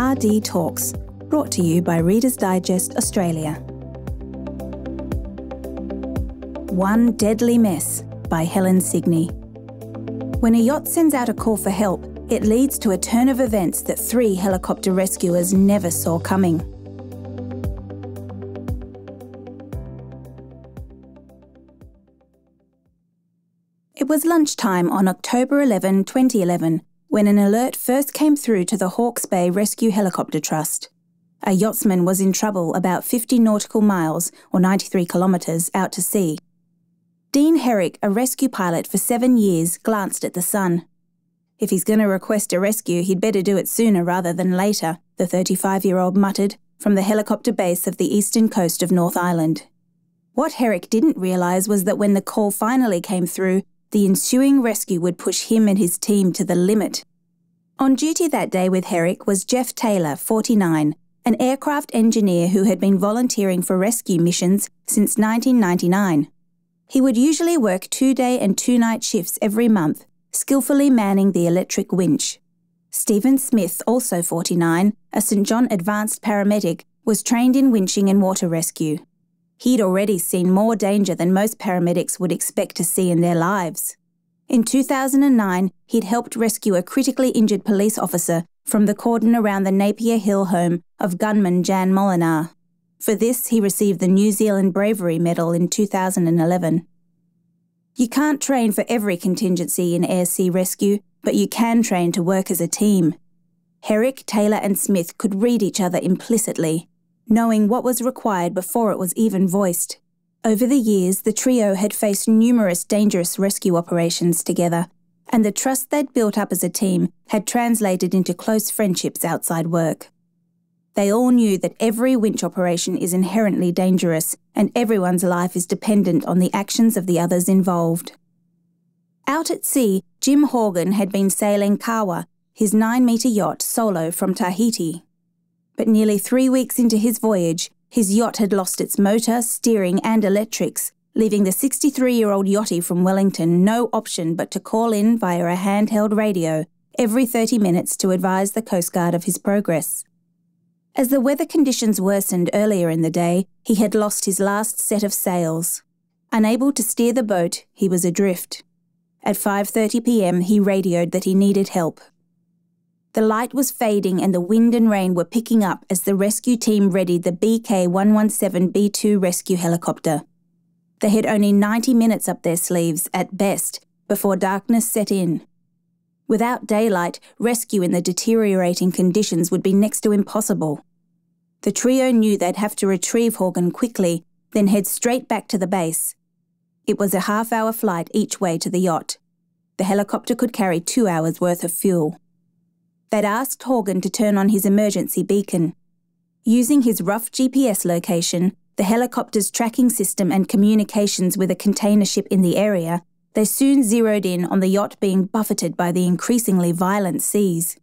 RD Talks, brought to you by Reader's Digest Australia. One Deadly Mess by Helen Signey. When a yacht sends out a call for help, it leads to a turn of events that three helicopter rescuers never saw coming. It was lunchtime on October 11, 2011, when an alert first came through to the Hawke's Bay Rescue Helicopter Trust. A yachtsman was in trouble about 50 nautical miles, or 93 kilometres, out to sea. Dean Herrick, a rescue pilot for seven years, glanced at the sun. If he's going to request a rescue, he'd better do it sooner rather than later, the 35 year old muttered from the helicopter base of the eastern coast of North Island. What Herrick didn't realise was that when the call finally came through, the ensuing rescue would push him and his team to the limit. On duty that day with Herrick was Jeff Taylor, 49, an aircraft engineer who had been volunteering for rescue missions since 1999. He would usually work two day and two night shifts every month, skillfully manning the electric winch. Stephen Smith, also 49, a St John advanced paramedic, was trained in winching and water rescue. He'd already seen more danger than most paramedics would expect to see in their lives. In 2009, he'd helped rescue a critically injured police officer from the cordon around the Napier Hill home of gunman Jan Molenaar. For this, he received the New Zealand Bravery Medal in 2011. You can't train for every contingency in air sea rescue, but you can train to work as a team. Herrick, Taylor, and Smith could read each other implicitly knowing what was required before it was even voiced. Over the years, the trio had faced numerous dangerous rescue operations together, and the trust they'd built up as a team had translated into close friendships outside work. They all knew that every winch operation is inherently dangerous, and everyone's life is dependent on the actions of the others involved. Out at sea, Jim Horgan had been sailing Kawa, his nine metre yacht, solo from Tahiti. But nearly three weeks into his voyage, his yacht had lost its motor, steering, and electrics, leaving the 63 year old yachty from Wellington no option but to call in via a handheld radio every 30 minutes to advise the Coast Guard of his progress. As the weather conditions worsened earlier in the day, he had lost his last set of sails. Unable to steer the boat, he was adrift. At 5:30 p.m., he radioed that he needed help. The light was fading and the wind and rain were picking up as the rescue team readied the BK 117 B2 rescue helicopter. They had only 90 minutes up their sleeves, at best, before darkness set in. Without daylight, rescue in the deteriorating conditions would be next to impossible. The trio knew they'd have to retrieve Horgan quickly, then head straight back to the base. It was a half hour flight each way to the yacht. The helicopter could carry two hours' worth of fuel. They'd asked Horgan to turn on his emergency beacon. Using his rough GPS location, the helicopter's tracking system and communications with a container ship in the area, they soon zeroed in on the yacht being buffeted by the increasingly violent seas.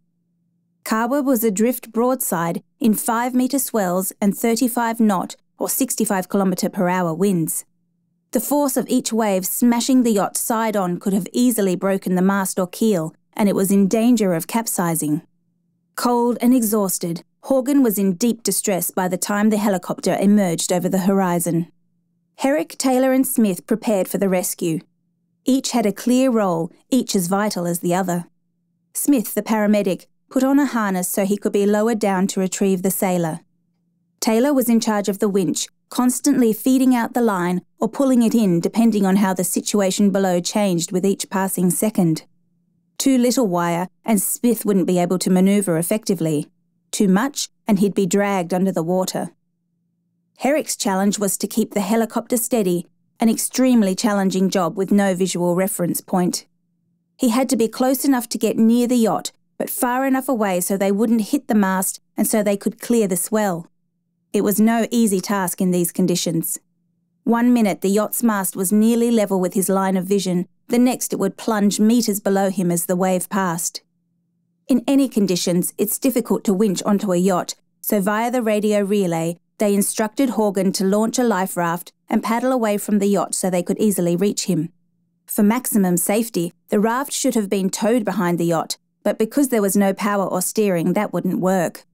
Kawa was adrift broadside in 5 metre swells and 35 knot or 65 kilometre per hour winds. The force of each wave smashing the yacht side on could have easily broken the mast or keel, and it was in danger of capsizing. Cold and exhausted, Horgan was in deep distress by the time the helicopter emerged over the horizon. Herrick, Taylor, and Smith prepared for the rescue. Each had a clear role, each as vital as the other. Smith, the paramedic, put on a harness so he could be lowered down to retrieve the sailor. Taylor was in charge of the winch, constantly feeding out the line or pulling it in depending on how the situation below changed with each passing second. Too little wire, and Smith wouldn't be able to manoeuvre effectively. Too much, and he'd be dragged under the water. Herrick's challenge was to keep the helicopter steady, an extremely challenging job with no visual reference point. He had to be close enough to get near the yacht, but far enough away so they wouldn't hit the mast and so they could clear the swell. It was no easy task in these conditions. One minute the yacht's mast was nearly level with his line of vision, the next, it would plunge metres below him as the wave passed. In any conditions, it's difficult to winch onto a yacht, so via the radio relay, they instructed Horgan to launch a life raft and paddle away from the yacht so they could easily reach him. For maximum safety, the raft should have been towed behind the yacht, but because there was no power or steering, that wouldn't work.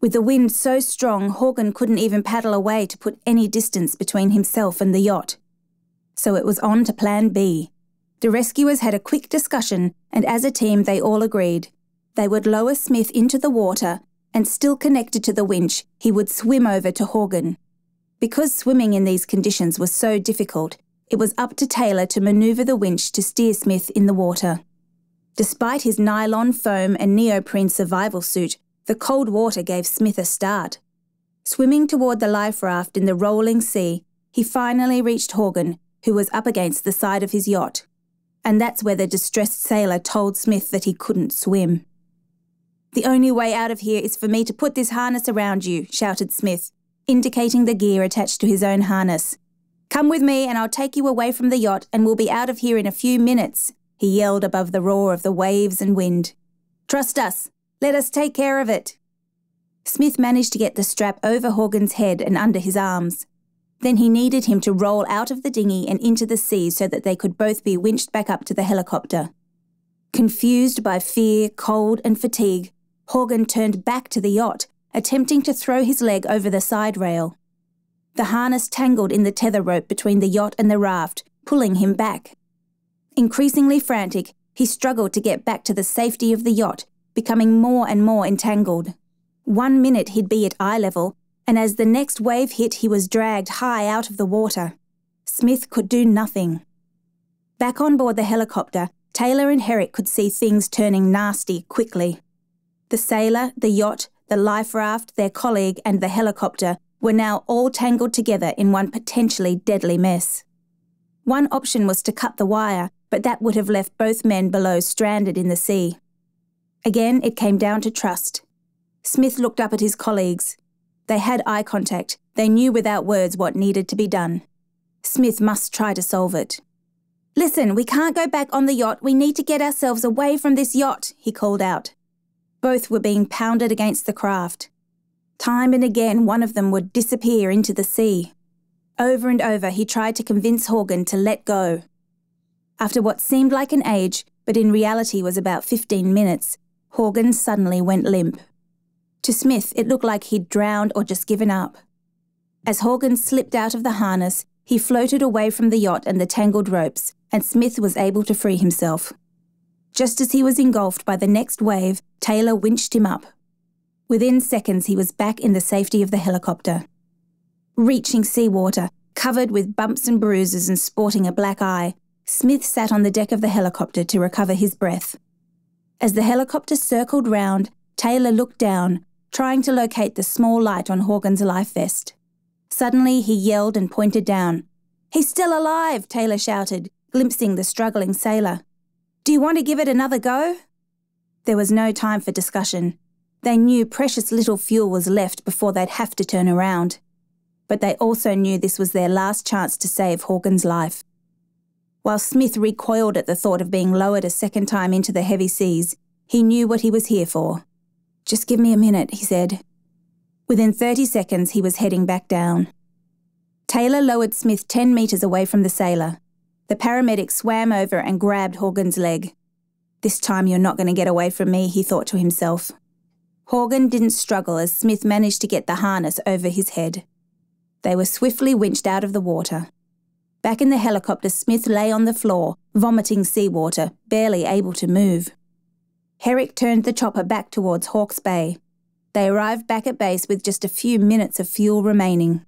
With the wind so strong, Horgan couldn't even paddle away to put any distance between himself and the yacht. So it was on to Plan B. The rescuers had a quick discussion, and as a team, they all agreed. They would lower Smith into the water, and still connected to the winch, he would swim over to Horgan. Because swimming in these conditions was so difficult, it was up to Taylor to manoeuvre the winch to steer Smith in the water. Despite his nylon foam and neoprene survival suit, the cold water gave Smith a start. Swimming toward the life raft in the rolling sea, he finally reached Horgan, who was up against the side of his yacht. And that's where the distressed sailor told Smith that he couldn't swim. The only way out of here is for me to put this harness around you, shouted Smith, indicating the gear attached to his own harness. Come with me and I'll take you away from the yacht and we'll be out of here in a few minutes, he yelled above the roar of the waves and wind. Trust us, let us take care of it. Smith managed to get the strap over Horgan's head and under his arms. Then he needed him to roll out of the dinghy and into the sea so that they could both be winched back up to the helicopter. Confused by fear, cold, and fatigue, Horgan turned back to the yacht, attempting to throw his leg over the side rail. The harness tangled in the tether rope between the yacht and the raft, pulling him back. Increasingly frantic, he struggled to get back to the safety of the yacht becoming more and more entangled. One minute he'd be at eye level, and as the next wave hit, he was dragged high out of the water. Smith could do nothing. Back on board the helicopter, Taylor and Herrick could see things turning nasty quickly. The sailor, the yacht, the life raft, their colleague, and the helicopter were now all tangled together in one potentially deadly mess. One option was to cut the wire, but that would have left both men below stranded in the sea. Again, it came down to trust. Smith looked up at his colleagues. They had eye contact. They knew without words what needed to be done. Smith must try to solve it. Listen, we can't go back on the yacht. We need to get ourselves away from this yacht, he called out. Both were being pounded against the craft. Time and again, one of them would disappear into the sea. Over and over, he tried to convince Horgan to let go. After what seemed like an age, but in reality was about 15 minutes, Horgan suddenly went limp. To Smith, it looked like he'd drowned or just given up. As Horgan slipped out of the harness, he floated away from the yacht and the tangled ropes, and Smith was able to free himself. Just as he was engulfed by the next wave, Taylor winched him up. Within seconds, he was back in the safety of the helicopter. Reaching seawater, covered with bumps and bruises and sporting a black eye, Smith sat on the deck of the helicopter to recover his breath. As the helicopter circled round, Taylor looked down, trying to locate the small light on Horgan's life vest. Suddenly, he yelled and pointed down. He's still alive, Taylor shouted, glimpsing the struggling sailor. Do you want to give it another go? There was no time for discussion. They knew precious little fuel was left before they'd have to turn around. But they also knew this was their last chance to save Horgan's life. While Smith recoiled at the thought of being lowered a second time into the heavy seas, he knew what he was here for. Just give me a minute, he said. Within 30 seconds, he was heading back down. Taylor lowered Smith 10 metres away from the sailor. The paramedic swam over and grabbed Horgan's leg. This time you're not going to get away from me, he thought to himself. Horgan didn't struggle as Smith managed to get the harness over his head. They were swiftly winched out of the water. Back in the helicopter, Smith lay on the floor, vomiting seawater, barely able to move. Herrick turned the chopper back towards Hawke's Bay. They arrived back at base with just a few minutes of fuel remaining.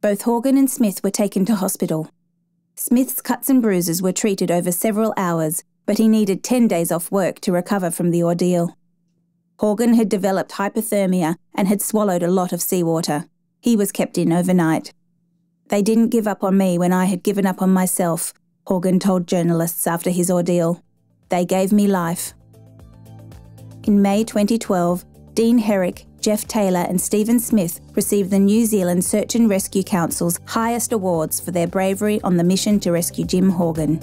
Both Horgan and Smith were taken to hospital. Smith's cuts and bruises were treated over several hours, but he needed 10 days off work to recover from the ordeal. Horgan had developed hypothermia and had swallowed a lot of seawater. He was kept in overnight. They didn't give up on me when I had given up on myself, Horgan told journalists after his ordeal. They gave me life. In May 2012, Dean Herrick, Jeff Taylor, and Stephen Smith received the New Zealand Search and Rescue Council's highest awards for their bravery on the mission to rescue Jim Horgan.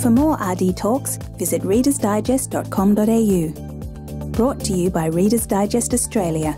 For more RD talks, visit readersdigest.com.au. Brought to you by Reader's Digest Australia